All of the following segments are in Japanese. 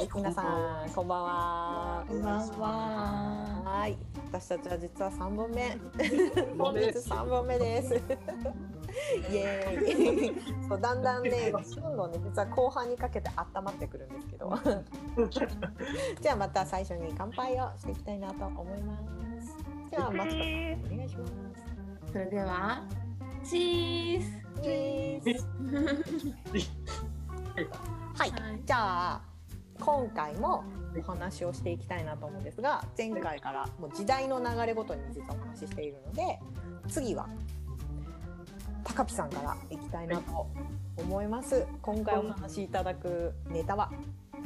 はい、皆さん、こんばんは。こんばんは。はい、私たちは実は三本目。本日三本目です。イエーイ。そう、だんだんね、どんどんね、実は後半にかけて温まってくるんですけど。じゃあ、また最初に乾杯をしていきたいなと思います。じゃあ、まず、お願いします。それでは、チーズ。チーズ。はい、じゃあ。今回もお話をしていきたいなと思うんですが前回からもう時代の流れごとに実はお話ししているので次は高木さんからいきたいなと思います。今回お話しいただくネタは？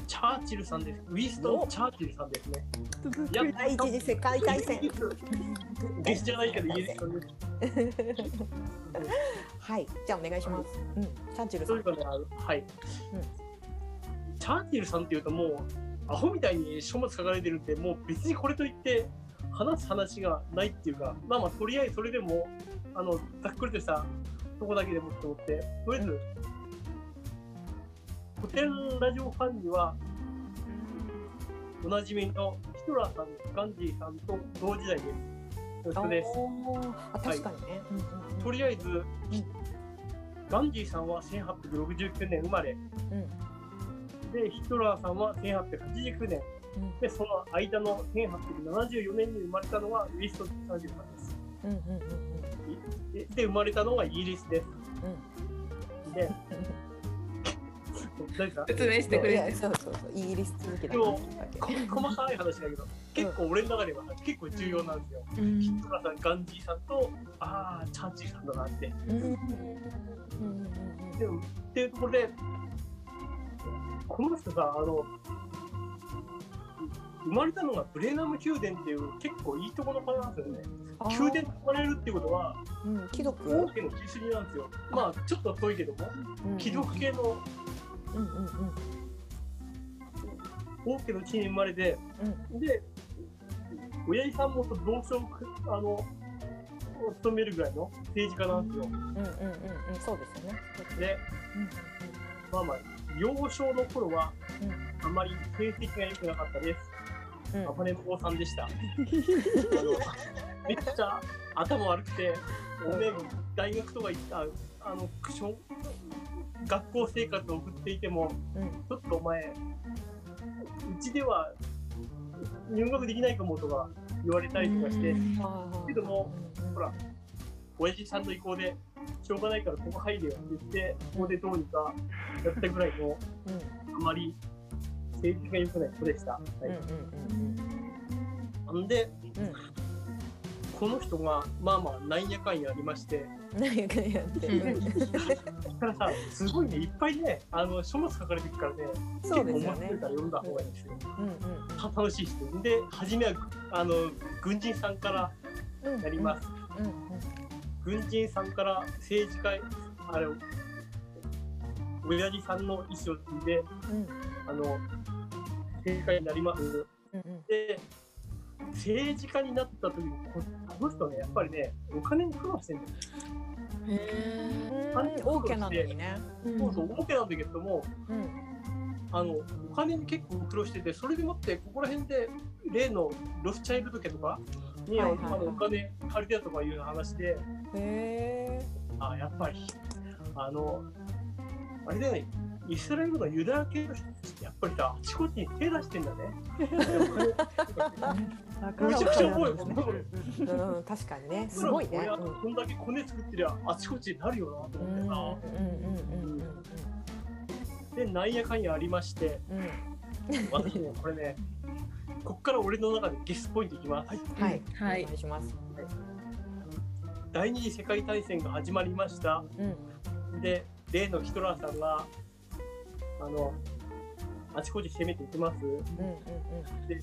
チャーチルさんです。ウィストン・チャーチルさんですね。第一次世界大戦。ゲスじゃないけどイギリスさんですはい。じゃあお願いします、うん、チャーチルさん。はい、うんチャーチルさんっていうともうアホみたいに書物書かれてるんでもう別にこれといって話す話がないっていうかまあまあとりあえずそれでもあのざっくりとしたとこだけでもって思ってとりあえず古典ラジオファンにはおなじみのヒトラーさんガンジーさんと同時代です。です。あ確かにね、はい、とりあえず、うん、ガンジーさんは1869年生まれ、うん、でヒトラーさんは1889年、うん、でその間の1874年に生まれたのはウィストン・チャージルさんです。うんうんうんうん、でで生まれたのがイギリスです。うん、で 説明してくれる。そうそうそう、イギリス続きだでも、細かい話だけど、結構俺の中では結構重要なんですよ。うん、ヒトラーさん、ガンジーさんと、ああ、チャーチルさんだなって。うん、でも、っていうところで、この人さ、あの、生まれたのがブレーナム宮殿っていう結構いいところの方なんですよね。宮殿と呼ばれるっていうことは、うん、貴族王家の血筋なんですよ。まあちょっと遠いけども、うん、貴族系のうんうんうん、王家の地に生まれて、うん、で親父さんも同省あの務めるぐらいの政治家なんですよ。うんうんうんうん、そうですよね。で、うん、まあまあ幼少の頃は、あんまり成績が良くなかったです。うん、暴れん坊さんでした。めっちゃ頭悪くて、おめ大学とか行ったあのクション学校生活を送っていても、うん、ちょっとお前、うちでは入学できないかもとか言われたりとかして、けども、ほら、親父さんの意向で、しょうがないからここ入れよって言って、ここでどうにかやったぐらいの、うん、あまり成績が良くない子でした。はい、んで、うん。この人がまあまあなんやかんやありまして。なんやかんやって。からさすごいねいっぱいねあの書物書かれてるからねそうです結構面白いから読んだ方がいいんですよ、うんうん、楽しい人。で初めはあの軍人さんからやります、うんうんうん、軍人さんから政治家あれ親父さんの意思を継いで、うん、あの政治家になります、うんうん、で政治家になった時にこの人ねやっぱりねお金に苦労してんだよね。へえ。大家なのにね。そうそう大家なんだけども、うん、あのお金に結構苦労しててそれでもってここら辺で例のロスチャイルド家とかに、はいはいはい、あのお金借りてたとかいう話で、へあやっぱりあのあれだよねイスラエルのユダヤ系の人やっぱりさあちこちに手出してんだね。めちゃくちゃ重いもん、うん、確かにね。すごいね。こん。だけコネ作ってりゃあちこちになるよなと思ってさ。で、なんやかんやありまして、私ね、これね、こっから俺の中でゲスポイントいきます。はい。はい。お願いします。第二次世界大戦が始まりました。で、例のヒトラーさんが、あの、あちこち攻めていきます。で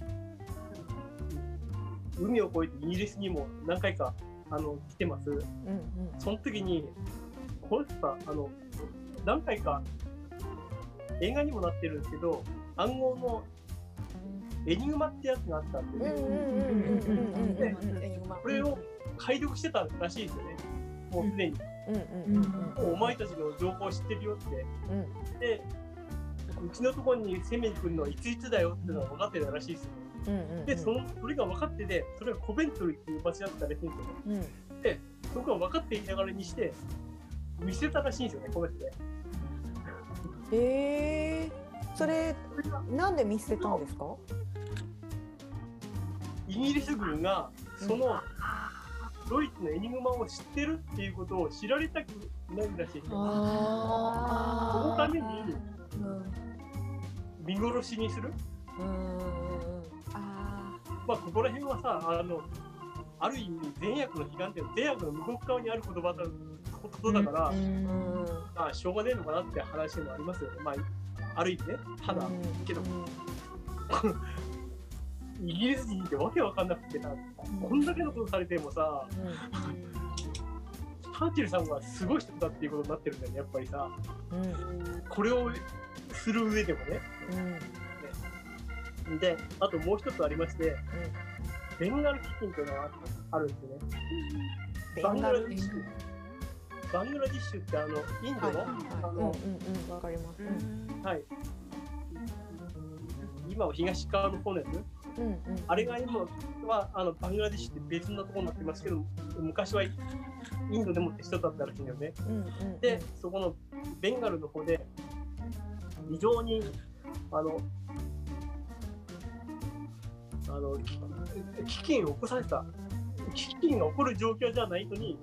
海を越えてイギリスにも何回かあの来てます。うんうん、その時に、この人さ、あの、何回か映画にもなってるんですけど、暗号のエニグマってやつがあったんで、これを解読してたらしいですよね、もうすでに。お前たちの情報を知ってるよって。で、うちのところに攻めに来るのはいついつだよっていうのは分かってたらしいですよ。で、そのそれが分かってて、それがコベントルっていう場所だったらしいんですよ。うんで、そこが分かっていながらにして、見せたらしいんですよね、この人で。へえー、それなんで見捨てたんですかイギリス軍がそのドイツのエニグマを知ってるっていうことを知られたくないらしい。そのためにうん見殺しにする？まあ、ここら辺はさ、あの、ある意味善悪の悲願っていうのは善悪の向こう側にある言葉だことだから、ーうん。まあ、しょうがねえのかなって話もありますよね。まあ、ある意味ね。ただ、うん。けど、イギリス人ってわけわかんなくてさ、こんだけのことされてもさ、チャーチルさんはすごい人だっていうことになってるんだよね、やっぱりさ。これをする上でもね。うんで、あともう一つありまして、ベンガル飢饉というのがあるんですよね。バングラディッシュ。バングラディッシュってあの、インドの、あはいはいうんうんの、うんわかりますうんはい。今は東側の方のやつうんうん。あれが今はあのバングラデシュって別のところになってますけど、昔はインドでもって人だったらしいんだよね。うんうんで、そこのベンガルの方で、非常に、あの、あの、き飢饉を起こされた、飢饉が起こる状況じゃないのに、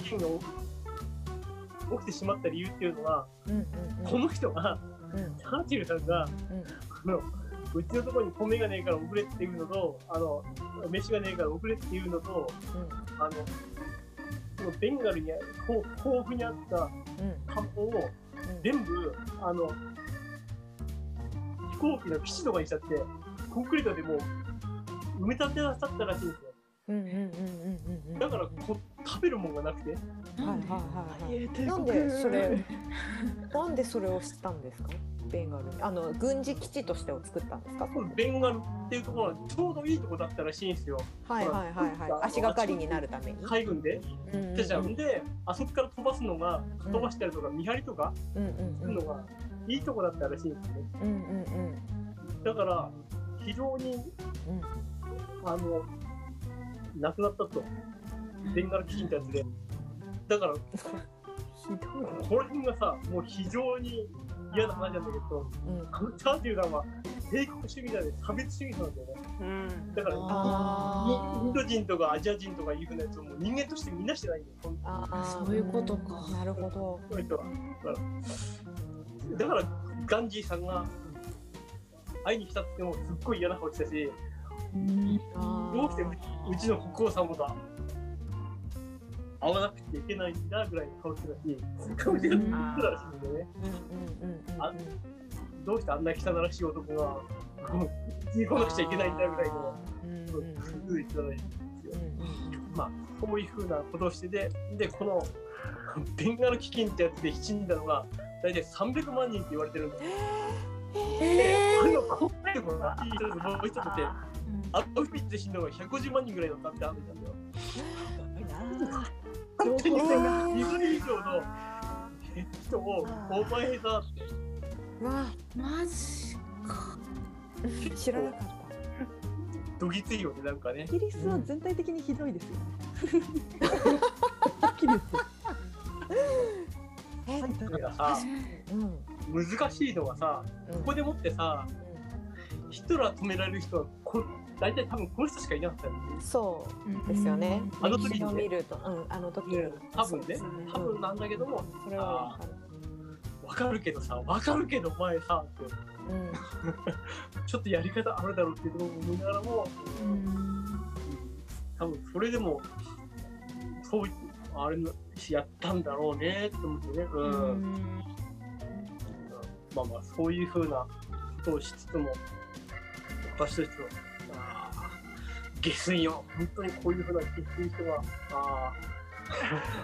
飢饉が起きてしまった理由っていうのは、うんうんこの人が、うん。チャーチルさんが、あのうちのところに米がねえから送れっていうのと、あの、飯がねえから送れっていうのと、あの、そのベンガルに、こう豊富にあったうん観光を全部、あの、飛行機の基地とかにしちゃって、コンクリートでもう埋め立てなさったらしいんですよ。うんうんうんうんうんうんだからこ食べるもんがなくて、はいはいはいはいなんでそれ なんでそれをしたんですか？ベンガルにあの軍事基地としてを作ったんですか？ベンガルっていうところはちょうどいいとこだったらしいんですよ。はいはいはいはい足がかりになるために海軍で。うんうんうんでじゃあで、あそこから飛ばすのが、飛ばしたりとか見張りとかうんのがいいとこだったらしいんですね。うんうんうんだから、非常に、あの、亡くなったと。ベンガル基金ってやつで。だから、この辺がさ、もう非常に嫌な話なんだけど、うんあのチャーチルさんは帝国主義者で差別主義者なんだよね。うんだから、あーインド人とかアジア人とかいうふうなやつをもう人間としてみんなしてないんだよ。あーそういうことかなるほど。だから、だからガンジーさんが会いに来たってもすっごい嫌な顔してたし、どうしてううちの国王様が会わなくちゃいけないんだぐらいの顔してたし、顔してたらしいんだよね。どうしてあんな汚らしい男が、こううちに来なくちゃいけないんだぐらいの、うんうんうんそう言っていんですよ。うんまあ、そういうふうなことをしてて、で、この ベンガル飢饉ってやつで死んだのが、大体300万人って言われてるんだよ。えこれをこういうのがいい人もう一つって、アウフビッツで死んだのが150万人ぐらいだったって話なんだよ。本当にさ、2倍以上の人を、お前さ、うわマジか。知らなかったどぎついよね、なんかねイ。ギリスは全体的にひどいですよね。難しいのはさ、ここでもってさ、ヒトラー止められる人はこ、大体多分この人しかいなかったよね。そうですよね。あの時を見ると、うん、あの時に。多分ねね、多分なんだけども、それはわかる。けどさ、わかるけどお前さ、ってうん、ちょっとやり方あるだろうっていうところを思いながらも、多分それでも、そういあれのやったんだろうねって思ってね。うん。まあまあ、そういうふうなことをしつつも、私としては、下水よ。本当にこういうふうな下水人が、あ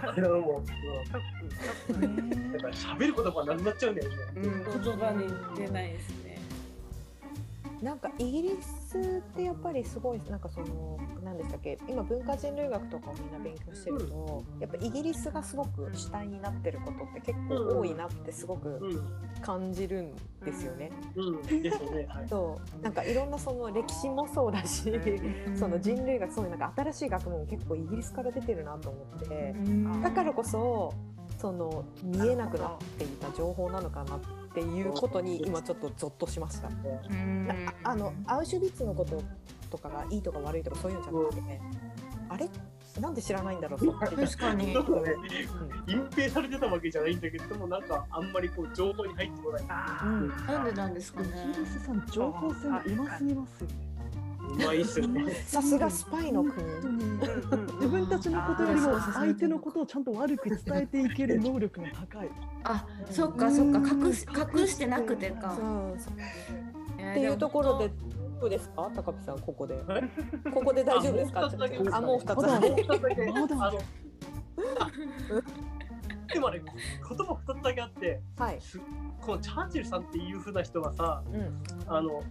あ、あれだもう、うん、だから喋る言葉がなくなっちゃうんだよね。うん、言葉に出ないですね。なんかイギリスってやっぱりすごいなんかその何でしたっけ今文化人類学とかをみんな勉強してると、やっぱイギリスがすごく主体になってることって結構多いなってすごくうん。感じるんですよね。そうなんかいろんなその歴史もそうだし、その人類学そういうなんか新しい学問も結構イギリスから出てるなと思って、だからこそその見えなくなっていた情報なのかなっていうことに今ちょっとゾッとしました。うん。ああのアウシュビッツのこととかがいいとか悪いとかそういうんじゃなくて、あれ？なんで知らないんだろう？確かに。ね。隠蔽されてたわけじゃないんだけれども、なんかあんまりこう情報に入ってこない。うん。なんでなんですかイね。ギリスさん情報戦うますぎますよね。うまいっすよね。さすがスパイの国。自分たちのことよりも相手のことをちゃんと悪く伝えていける能力が高い。あそっかそっか。隠し隠してなくてか。っっていうところでどうですか？高木さんここで。ここで大丈夫ですか？あもう二つだけあもう二つ。まだ。もう二つだけ、まだあの、でもね、言葉二つだけあって、はいすこのチャーチルさんって。いう風な人はさ、うんあの、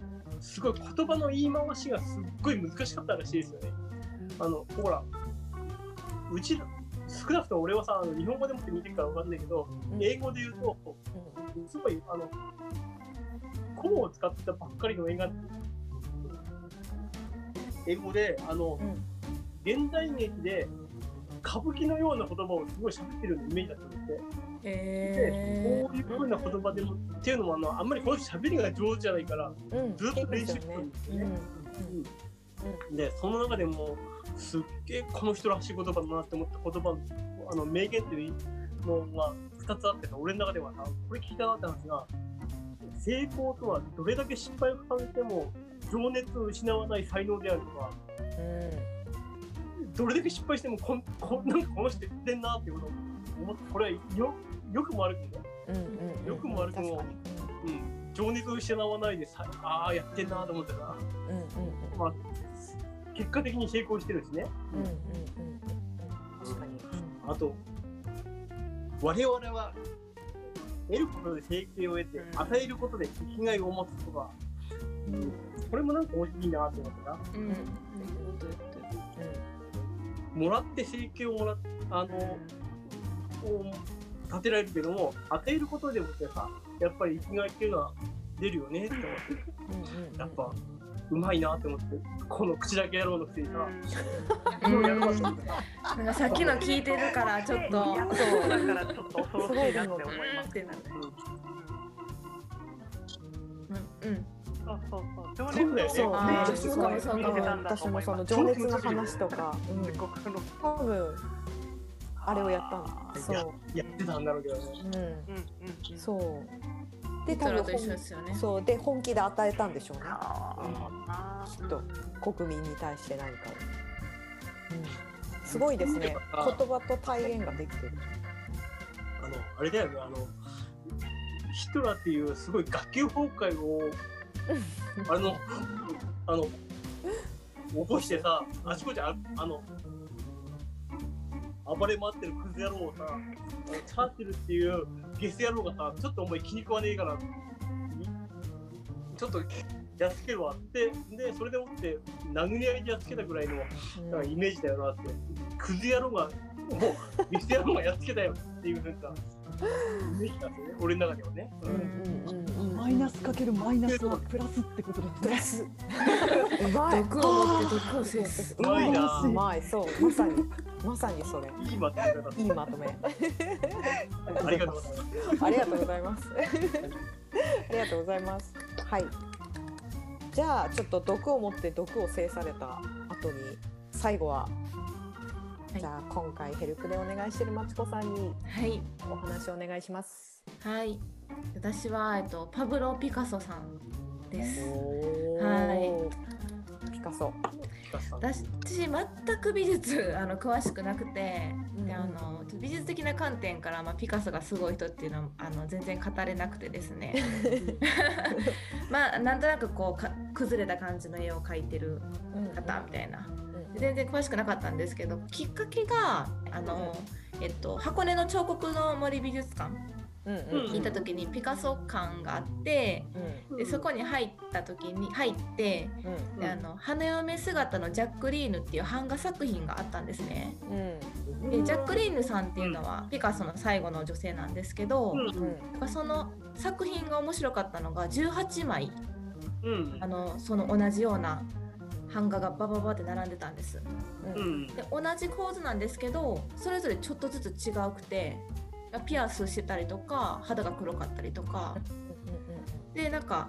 すごい言葉の言い回しがすっごい難しかったらしいですよね。あの、ほら、うちら、少なくとも俺はさ、あの日本語でもって見てるからわかんないけど、うん。英語で言うと、すごい、あの、古語を使ってたばっかりの映画、英語で、あの、うん。現代劇で歌舞伎のような言葉をすごい喋ってるイメージだったんですね。で、へこういう風な言葉でも、っていうのもあの、あんまりこの人喋りが上手じゃないから、うん。ずっと練習してるんですよね。うん。で、その中でも、すっげえこの人らしい言葉だなって思った言葉、あの名言っていうのが2つあってさ、俺の中ではさ、これ聞いたなって話が、成功とはどれだけ失敗を重ねても情熱を失わない才能であるとか、どれだけ失敗してもこん こんなんかこの人言ってんなっていうことを思って、これはよよくも悪くね、うんうんうん。よくも悪くもうん、情熱を失わないでさ、ああ、やってんなと思ったら、うんうんうん。まあ、結果的に成功してるしね。うんうんうん確かに。あと、我々は得ることで生計を得て、うん。与えることで生きがいを持つとか、うん、これもなんか面白いなと思ってな。うん。うんもらって生計をもらっあの、を立てられるけども、与えることでもってさ、やっぱり生きがいっていうのは出るよねって思って、うんうんやっぱ、うまいなって思って、この口だけ野郎のくせにさ、なんかさっきの聞いてるからちょっと。そうだからちょっと恐ろしいなって思います。ってなるうんうんそうそうそう。そうだよね。そうあーめっちゃすごいそう。かそう。か見てたんだと私もその情熱の話とか、うん。あれをやったんだそやう。やってたんだろうけどね。うん。うんう。そう。でトラと一緒本ですよね。そう。で本気で与えたんでしょうね。ああきっと国民に対して何かを、うん、すごいですね。言葉と体現ができてる。あの、あれだよね、あの、ヒトラーっていうすごい学級崩壊を、あの、あの、起こしてさ、あちこちああの、暴れ回ってるクズ野郎をさ、チャーチルっていうゲス野郎がさ、ちょっとお前気に食わねえから、いちょっとやっつけるわって、で、それでもって殴り合いでやっつけたぐらいのなんかイメージだよなって、クズ野郎が、もう、ゲス野郎がやっつけたよっていうなんか、イメージなんですよね、俺の中ではね。うん。うんうんうんマイナスかけるマイナスはプラスってことですね。プラスうまい。毒を持って毒を制す。うまいな。うまい。そう。まさに。まさにそれ。いいまとめ方いいまとめ。ありがとうございます。ありがとうございます。ありがとうございます。はい。じゃあちょっと毒を持って毒を制された後に最後は、い。じゃあ今回ヘルプでお願いしてるまちこさんにはい。お話をお願いします。はい私はえっとパブロ・ピカソさんです。はピカソ。ピカさん私私全く美術 あの詳しくなくて、うんであの美術的な観点から、まあ、ピカソがすごい人っていうのはあの全然語れなくてですね。まあなんとなくこうか崩れた感じの絵を描いてる方みたいな。うん全然詳しくなかったんですけどきっかけがあの、えっと、箱根の彫刻の森美術館うんうんに行った時にピカソ館があってでそこに入った時に入ってうん。であの花嫁姿のジャックリーヌっていう版画作品があったんですね。うん。でジャックリーヌさんっていうのはピカソの最後の女性なんですけど、うん。その作品が面白かったのが18枚うん。あのその同じような版画がバババって並んでたんです。うん。で同じ構図なんですけどそれぞれちょっとずつ違うくてピアスしてたりとか肌が黒かったりとか。でなんか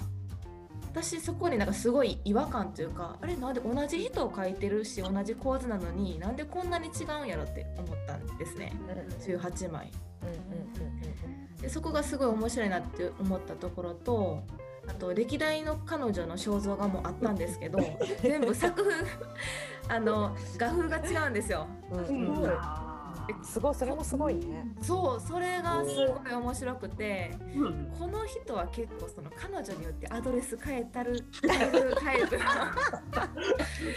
私そこになんかすごい違和感というかあれなんで同じ人を描いてるし同じ構図なのになんでこんなに違うんやろって思ったんですね。18枚。でそこがすごい面白いなって思ったところとあと歴代の彼女の肖像画もあったんですけど 全部作風あの画風が違うんですよ。うん。うんすごいそれもすごいね。そうそれがすごい面白くてうんこの人は結構その彼女によってアドレス変えたる変えるタイプ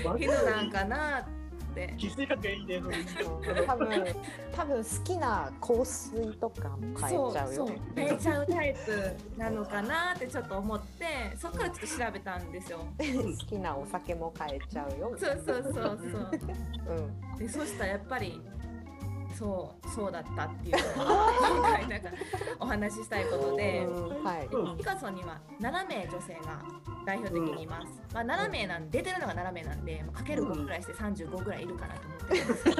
の人なんかなって気づいたがいいね。多分多分好きな香水とかも変えちゃうよ。そうそう変えちゃうタイプなのかなってちょっと思ってそっからちょっと調べたんですよ。好きなお酒も変えちゃうよ。そうそうそうそううん。でそしたらやっぱりそうそうだったっていうのを今回なんかお話ししたいことで。うんはい。うんピカソには7名女性が代表的にいます。まあ7名なん出てるのが7名なんで、まあかける5ぐらいして35ぐらいいるかなと思ってるんですけど、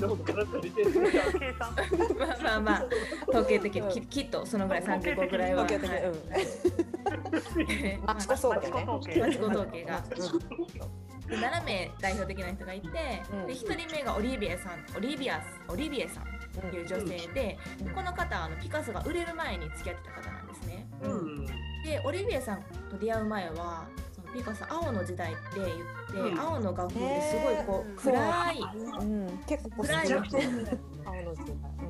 どっから取れてるのか計算。まあまあまあ統計的にききっとそのぐらい35ぐらいは。マチコそうだよね。マチコ統計が。で7名代表的な人がいて、うん。で1人目がオリビエさん、オリビアス、オリビエさんっていう女性で、うん。この方はあのピカソが売れる前に付き合ってた方なんですね。でオリビエさんと出会う前はそのピカソ青の時代って言って、うん。青の楽譜ですごいこう、暗いう。ん。結構暗い。青の時代。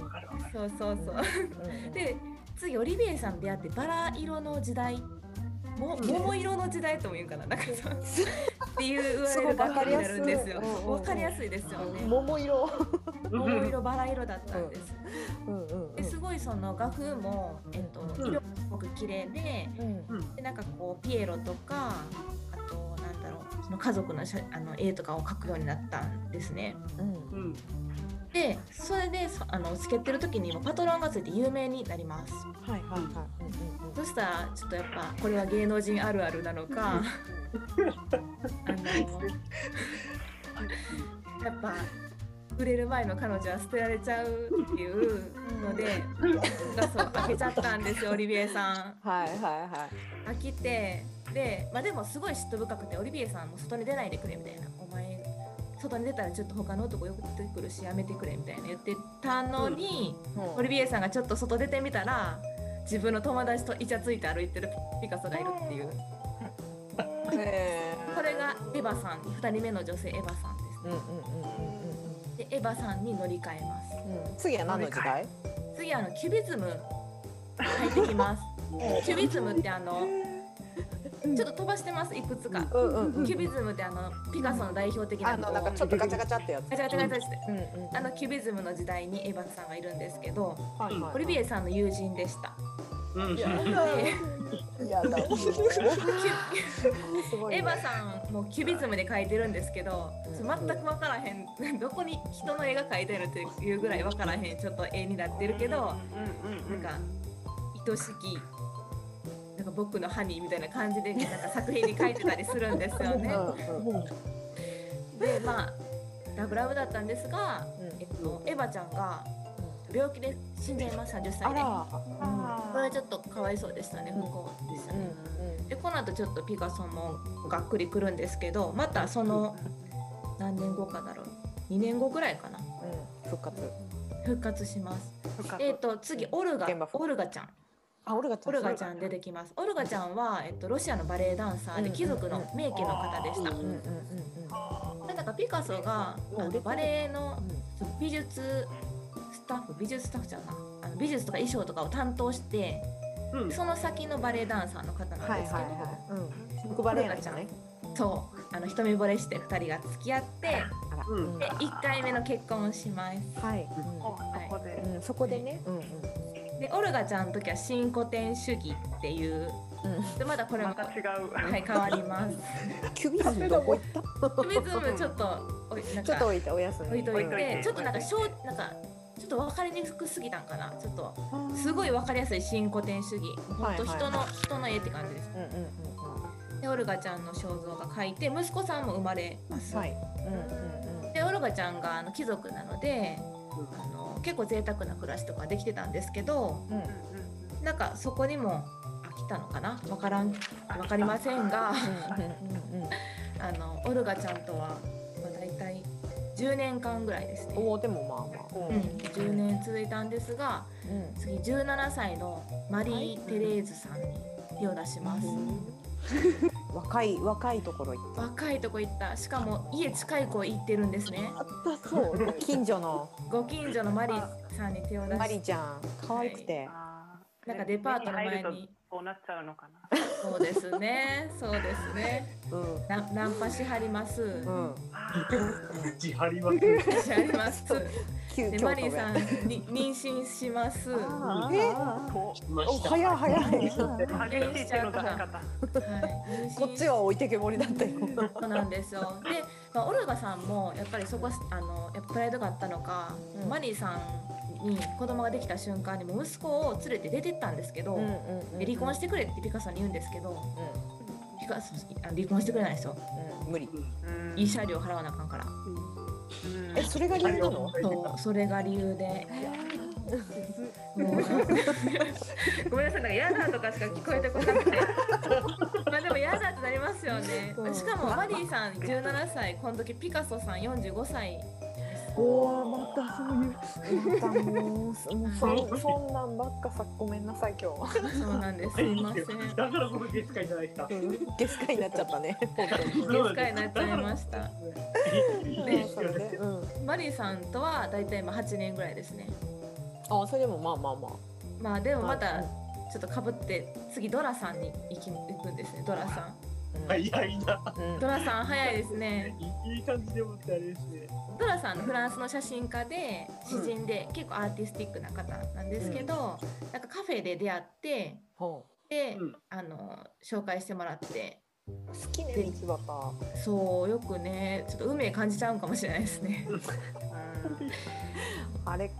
わかるわかるそうそうそう。うん。で次オリビエさん出会ってバラ色の時代も桃色の時代とも言うかな。なんかそう っていう言われる楽譜になるんですよすごいわかりやすいですよね。桃色。桃色バラ色だったんです。うん。うんですごいその楽譜も、えっと、うん。色がすごく綺麗でうん。でなんかこうピエロとかあとなんだろうその家族の写あの絵とかを描くようになったんですね。うん。うん。でそれでそあのつけてる時にもパトロンがついて有名になります。はいはいはい。うん。うんそしたらちょっとやっぱこれは芸能人あるあるなのかあのやっぱ売れる前の彼女は捨てられちゃうっていうのでガスを開けちゃったんですよオリビエさん。はいはいはい。飽きてで,、まあ、でもすごい嫉妬深くてオリビエさんも外に出ないでくれみたいなお前外に出たらちょっと他の男寄ってくるしやめてくれみたいな言ってたのに、オリビエさんがちょっと外出てみたら自分の友達とイチャついて歩いてるピカソがいるっていうへこれがエヴァさん2人目の女性エヴァさんです。ーうんうんうんうん。でエヴァさんに乗り換えます。うん。うん。次は何の時代？次あのキュビズム入ってきます。キュビズムってあのちょっと飛ばしてますいくつか。うんうんうん。キュビズムってあのピカソの代表的なあのなんかちょっとガチャガチャってやつ。ガチャガチャガチャして。うんうん。あのキュビズムの時代にエヴァさんがいるんですけどはいはいはい。オリビエさんの友人でした。うん。でエヴァさんもキュビズムで描いてるんですけど全く分からへん。どこに人の絵が描いてあるっていうぐらい分からへんちょっと絵になってるけどなんか愛しきなんか僕のハニーみたいな感じでなんか作品に描いてたりするんですよね。でまあラブラブだったんですが、うん。えっと、エヴァちゃんが病気で死んじゃいます30あ歳で。これはちょっとかわいそうでしたね不幸でしたね。でこの後ちょっとピカソもがっくりくるんですけどまたその何年後かだろう。2年後ぐらいかな。うん。復活。復活します。深えっ、と次オルガ。オルガちゃん。あ、オルガちゃん。オルガちゃん出てきます。オルガちゃんは、えっと、ロシアのバレエダンサーでうん貴族の名家の方でした。なんかピカソがうんあのバレエのうん。美術スタッフ美術スタッフじゃな。あの美術とか衣装とかを担当してうんその先のバレエダンサーの方なんはいですけど、はいはい。うん。僕バレエなんじゃね。そうあの一目惚れして2人が付き合って。うんで1回目の結婚をします。はい。おそこでうん。うん。そこでね。うんうん。でオルガちゃんの時は新古典主義っていうでまだこれもまた違う。はい変わります。キュビズムどこ行った？キュビズムちょっとおいなんかちょっと置いておやすみ。置いとい置いといててちょっとなんか小なんかちょっと分かりにくすぎたんかな。ちょっとすごい分かりやすい新古典主義。本当人の、人の絵って感じです。でオルガちゃんの肖像が描いて息子さんも生まれます、うん。はい。うんうんうん。でオルガちゃんがあの貴族なのであの結構贅沢な暮らしとかできてたんですけどうんなんかそこにも飽きたのかな？分からん分かりませんが。あのオルガちゃんとは、10年間ぐらいですねおおでもまあまあ。うん、10年続いたんですがうん次17歳のマリー・テレーズさんに手を出します、若い若いところ行った。若いとこ行ったしかも家近い子行ってるんですねあったそう。近所のご近所のマリーさんに手を出マリしちゃん可愛くて。あーなんかデパートの前に目入るとそうなっちゃうのかな。そうですねそうですねうんなナンパしはります、うん。自張ります。しはります急でマリーさんに妊娠しますあえ？おました。早い早い。う激しい。はいこっちは置いてけぼりだったよ。そうなんですよ。で、まあ、オルガさんもやっぱりそこあのやっぱプライドがあったのか、うんマリーさんに子供ができた瞬間にも息子を連れて出てったんですけど、うんうんうんで離婚してくれってピカソに言うんですけど、うピカソあ離婚してくれないですよ。んうん。無理。うん。慰謝料払わなあかんから。うんえそれが理由なの？そうそれが理由で。ごめんなさいなんか嫌だとかしか聞こえてこなくて。まあでも嫌だってなりますよね。う。んしかもマリーさん17歳この時ピカソさん45歳おおまたそういうまたもうもうそんそんなんばっかさごめんなさい今日は。そうなんですすいませんだからこの月会じゃないですか。ゲス会になっちゃったね。本当に。月会になっちゃいましたうんそれで、うん。マリーさんとは大体まあ8年ぐらいですねあ、それでもまあまあまあ。まあでもまたちょっとかぶって次ドラさんに行き行くんですねドラさんうんはい、な。うん。ドラさん早いですね。いい感じで思ってあれですね。ドラさんのフランスの写真家で詩人で、結構アーティスティックな方なんですけど、なんかカフェで出会ってほで、うん。あの紹介してもらって。う好きね道端。そうよくねちょっと運命感じちゃうかもしれないですね。あれ。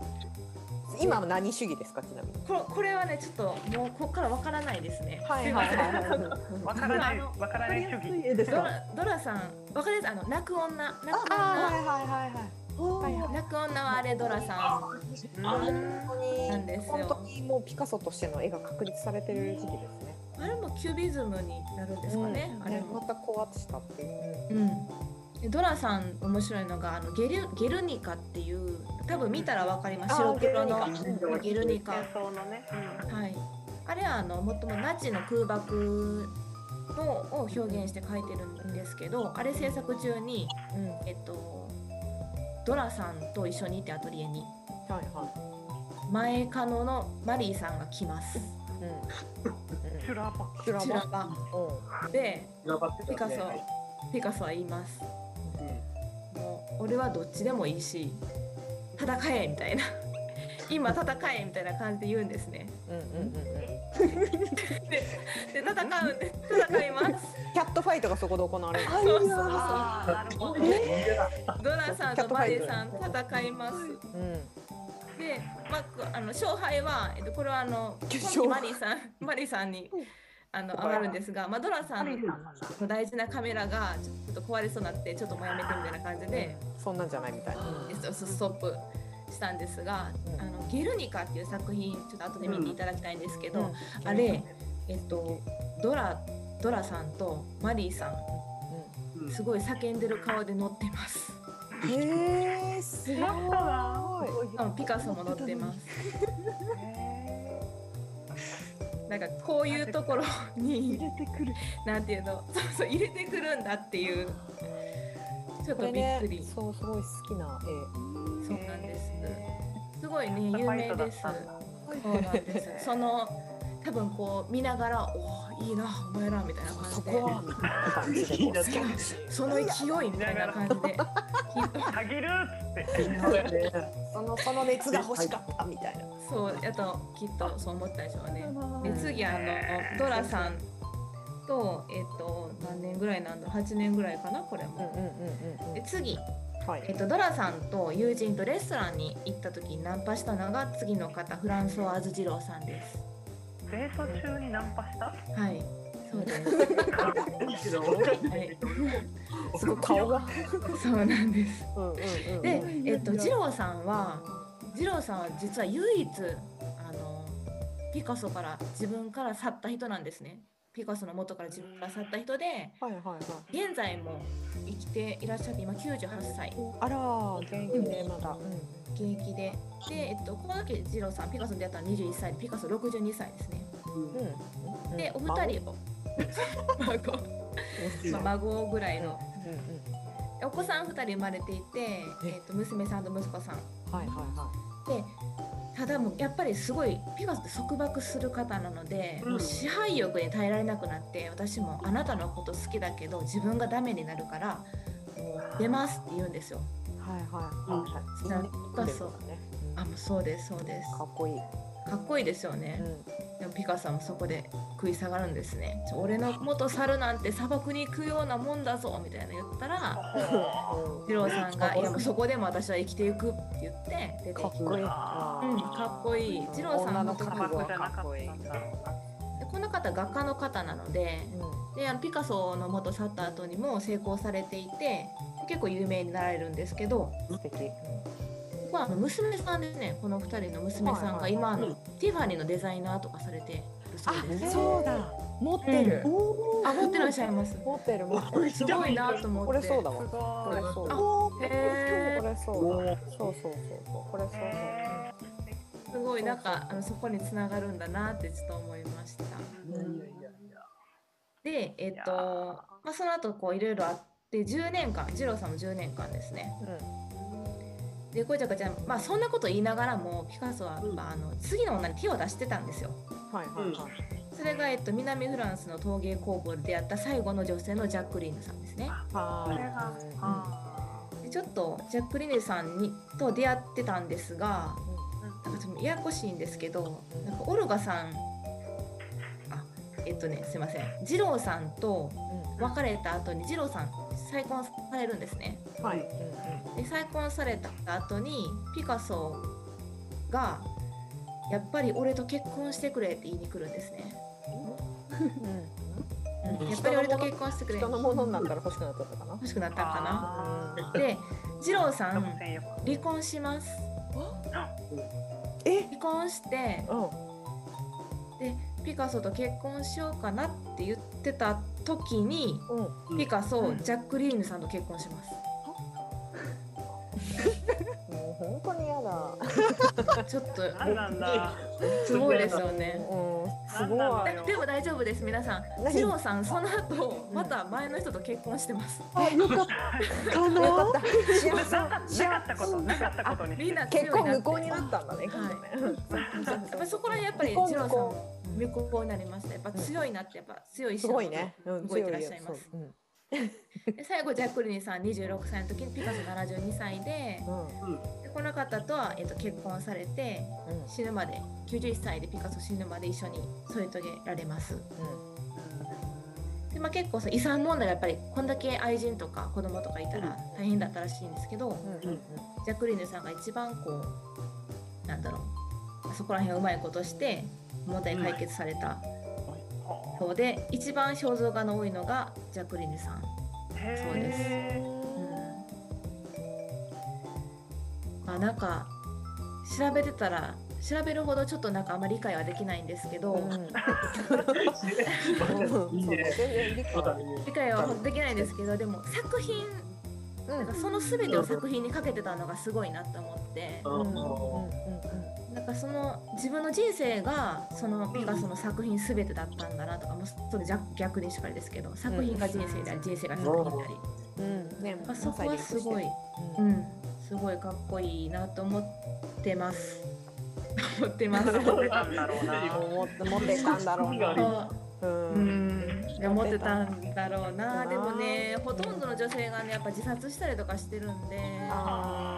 今は何主義ですかちなみに？これこれはねちょっともうここからわからないですねはいはいはいはい。わからないわからない主義。絵ですか？ドラドラさんわかりますあの泣く女泣くあ、はい女はいはいはい。はいはい泣く女はあれドラさあ本当になんですよ本当にもうピカソとしての絵が確立されてる時期ですね。んあれもキュビズムになるんですかね、うんあれもまた高圧したっていう。うんでドラさん面白いのがあのゲルゲルニカっていう多分見たらわかりますあ白黒のゲルニカ。はいあれはあのもともとナチの空爆のを表現して描いてるんですけどあれ制作中にうん。えっとドラさんと一緒にいてアトリエにはいは前カノのマリーさんが来ますい。うん。シュラーパ。修羅場修羅場うでピカソ。ピカソは言いますうんもう俺はどっちでもいいし戦えみたいな 今戦えみたいな感じで言うんですねん。うんうんうんうん。で戦うんで戦いますキャットファイトがそこで行われる。そうそうそうなるほど。ドラさんとマリーさん戦いますうん。で、まあこ、あの勝敗は、えっと、これはあの勝今期マリーさんマリーさんにあの上がるんですが、まあ、ドラさんの大事なカメラがちょっと壊れそうになってちょっともうやめてみたいな感じで、そんなんじゃないみたいな。えっとストップしたんですが「うんあのゲルニカ」っていう作品ちょっと後で見ていただきたいんですけど、うんあれ、えっと、ドラドラさんとマリーさうんんすごい叫んでる顔で乗ってます。へえ、すごい。ピカソも乗ってます。なんかこういうところに入れてくる。なんていうの？そうそう入れてくるんだっていう。ちょっことびっくり、、そうすごい好きなそうなんです。すごいね有名です。そうなんです。その多分こう見ながら「おおいいなお前ら」みたいな感そじで その勢いみたいな感じできっとたぎるっつって。そのその熱が欲しかったみたいな。そうやときっとそう思ったでしょうね。でうん次あのドラさんとえっ、と何年ぐらいなんだろう8年ぐらいかなこれも。で次、うん。はいえ。っとドラさんと友人とレストランに行った時にナンパしたのが次の方フランソワーズ二郎さんです。デート中にナンパした？はい。そうです。い。い。すごい。顔が。そうなんです。うんうんうん。でえっと二郎さんは二郎さんは実は唯一あのピカソから自分から去った人なんですね。ピカソの元から自分から去った人ではいはいはい。現在も生きていらっしゃって今98歳。あらー元気でまだ。現役で。で、えっと、この時二郎さんピカソに出会ったのは21歳でピカソ62歳ですね。うん。うん。でお二人を。孫、まあ、孫ぐらいの。うんうん。お子さん2人生まれていて、え。っと、娘さんと息子さん。はいはいはでただもうやっぱりすごいピカソって束縛する方なので、うんもう支配欲に耐えられなくなって私もあなたのこと好きだけど自分がダメになるからもう出ますって言うんですよ。い。はいはいはいはい。なんかですよね。あもうそうですそうですかっこいい。かっこいいですよね、うん。でもピカソもそこで食い下がるんですね俺の元猿なんて砂漠に行くようなもんだぞみたいな言ったら二郎さんが「いやもうそこでも私は生きていく」って言って出てきてかっこいい。うん、かっこいい。二郎さん女の覚悟はじゃなかかっこいい。でこの方画家の方なのでであのピカソの元去った後にも成功されていて結構有名になられるんですけど素敵。はあの娘さんですねこの2人の娘さんが今あのティファニーのデザイナーとかされてるそうです。そうだ。持ってる。あ持ってらっしゃいます。持ってる持ってる。すごいなと思って。これそうだわ。これそう。あへこれそうだ。そうそうそうそう。これそうーすごいなんかあのそこに繋がるんだなってちょっと思いました。でえっ、とまあその後こういろいろあって10年間二郎さんも10年間ですね。そう。でこいちゃこちゃんまあそんなこと言いながらもピカソはやっぱあの次の女に手を出してたんですよ。うん。はいはいはい。それが、えっと、南フランスの陶芸工房で出会った最後の女性のジャックリーヌさんですね。はそれがあでちょっとジャックリーヌさんにと出会ってたんですがなんかちょっとややこしいんですけどなんかオルガさんあえっとねすいません二郎さんと別れた後に二郎さん再婚されるんですね。い。はい。で再婚された後にピカソがやっぱり俺と結婚してくれって言いに来るんですね。うんやっぱり俺と結婚してくれ人のものになったら欲しくなっちゃったかな。欲しくなったんかあな。で二郎さー。ん。離婚します。え？離婚してうん。でピカソと結婚しようかなって言ってた時にうん。ピカソ、うんジャック・リーヌさんと結婚します。ちょっとなんなんだ。すごいですよね。うん。すごい。ででも大丈夫です皆さん。何？二郎さんその後また前の人と結婚してます。あ、よかったかな？よかった。幸せ。なかなかったこと、なかったことに。みんな結婚無効になったんだね。きっとねやっぱりそこら辺やっぱり無効二郎さん無効無効になりました。やっぱ強いなってやっぱ強い意す志ごいね。うん。動いてらっしゃいます。で最後ジャック・リーヌさん26歳の時にピカソ72歳でそううん。でこの方とは、えっと結婚されてうん。うん。死ぬまで91歳でピカソ死ぬまで一緒に添い遂げられます。でまあ、結構さ遺産問題がやっぱりこんだけ愛人とか子供とかいたら大変だったらしいんですけど。ジャック・リーヌさんが一番こうなんだろうそこら辺をうまいことして問題解決された方で、一番肖像画の多いのがジャック・リーヌさん。そうですへまあなんか調べてたら調べるほどちょっとなんかあんまり理解はできないんですけど、うん。理解そうだね。理解はできないんですけどでも作品うん。なんかその全てを作品にかけてたのがすごいなと思ってうんうんうんうんなんかその自分の人生がそのピカソの作品全てだったんだなとかもそれ逆逆にしかりですけど作品が人生であり人生が作品であり、うん。ねまあ、そこはすごい、う。うんん、すごいかっこいいなと思ってます。思ってます。持ってたんだろうな。思って持ってたんだろうな。そうう。うんん、いや持ってたんだろうな。でもね、ほとんどの女性がね、やっぱ自殺したりとかしてるんで、あ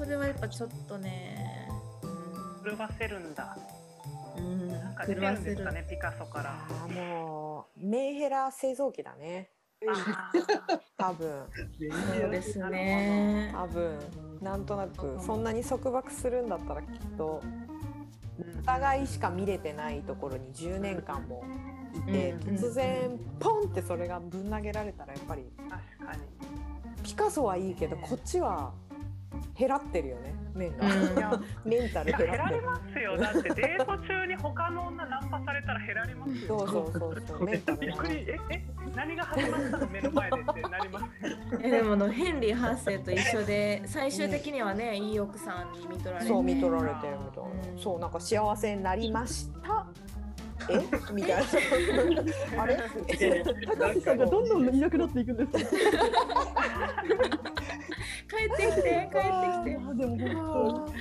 それはやっぱちょっとね、狂わせるんだ。うん、うんなんか出て狂わせるるんですか。ね、ピカソから。あもうメンヘラ製造機だね。あ 多分そうですね。多分なんとなくそんなに束縛するんだったらきっとーお互いしか見れてないところに10年間もいて、うん突然ポンってそれがぶん投げられたらやっぱり確かに。ピカソはいいけどこっちは減らってるよね面が、メンタいや。減られル減らってる。ますよ。だってデート中に他の女ナンパされたら減られますよ。そうそうそうそう。メンタル。びっくりええ何が始まったの目の前でってなりますよ。えでもあのヘンリー8世と一緒で最終的にはね、いい奥さんに見とられて。そう見とられてるみたいうん。なそうなんか幸せになりました？え？みたいな。あれ？高橋さんがどんどんいなくなっていくんですよ。帰ってきて帰ってきて。でも本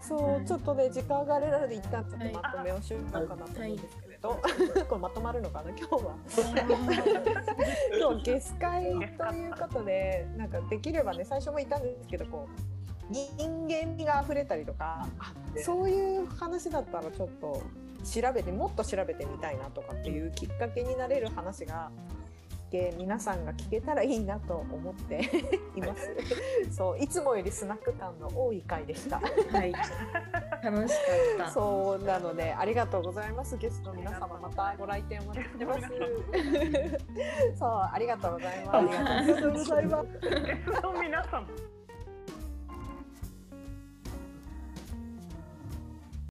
そうちょっとね時間があれなので一旦ちょっとまとめをしようかなと思うんですけれど、これまとまるのかな今日は。今日ゲス会ということでなんかできればね最初も言ったんですけどこう人間味が溢れたりとかあそういう話だったらちょっと調べてもっと調べてみたいなとかっていうきっかけになれる話が聞け皆さんが聞けたらいいなと思っています。そういつもよりスナック感の多い回でした。はい楽しかったそうなのでありがとうございますゲストの皆様またご来店お待ちしてます。そうありがとうございます。当ありがとうございます。皆さん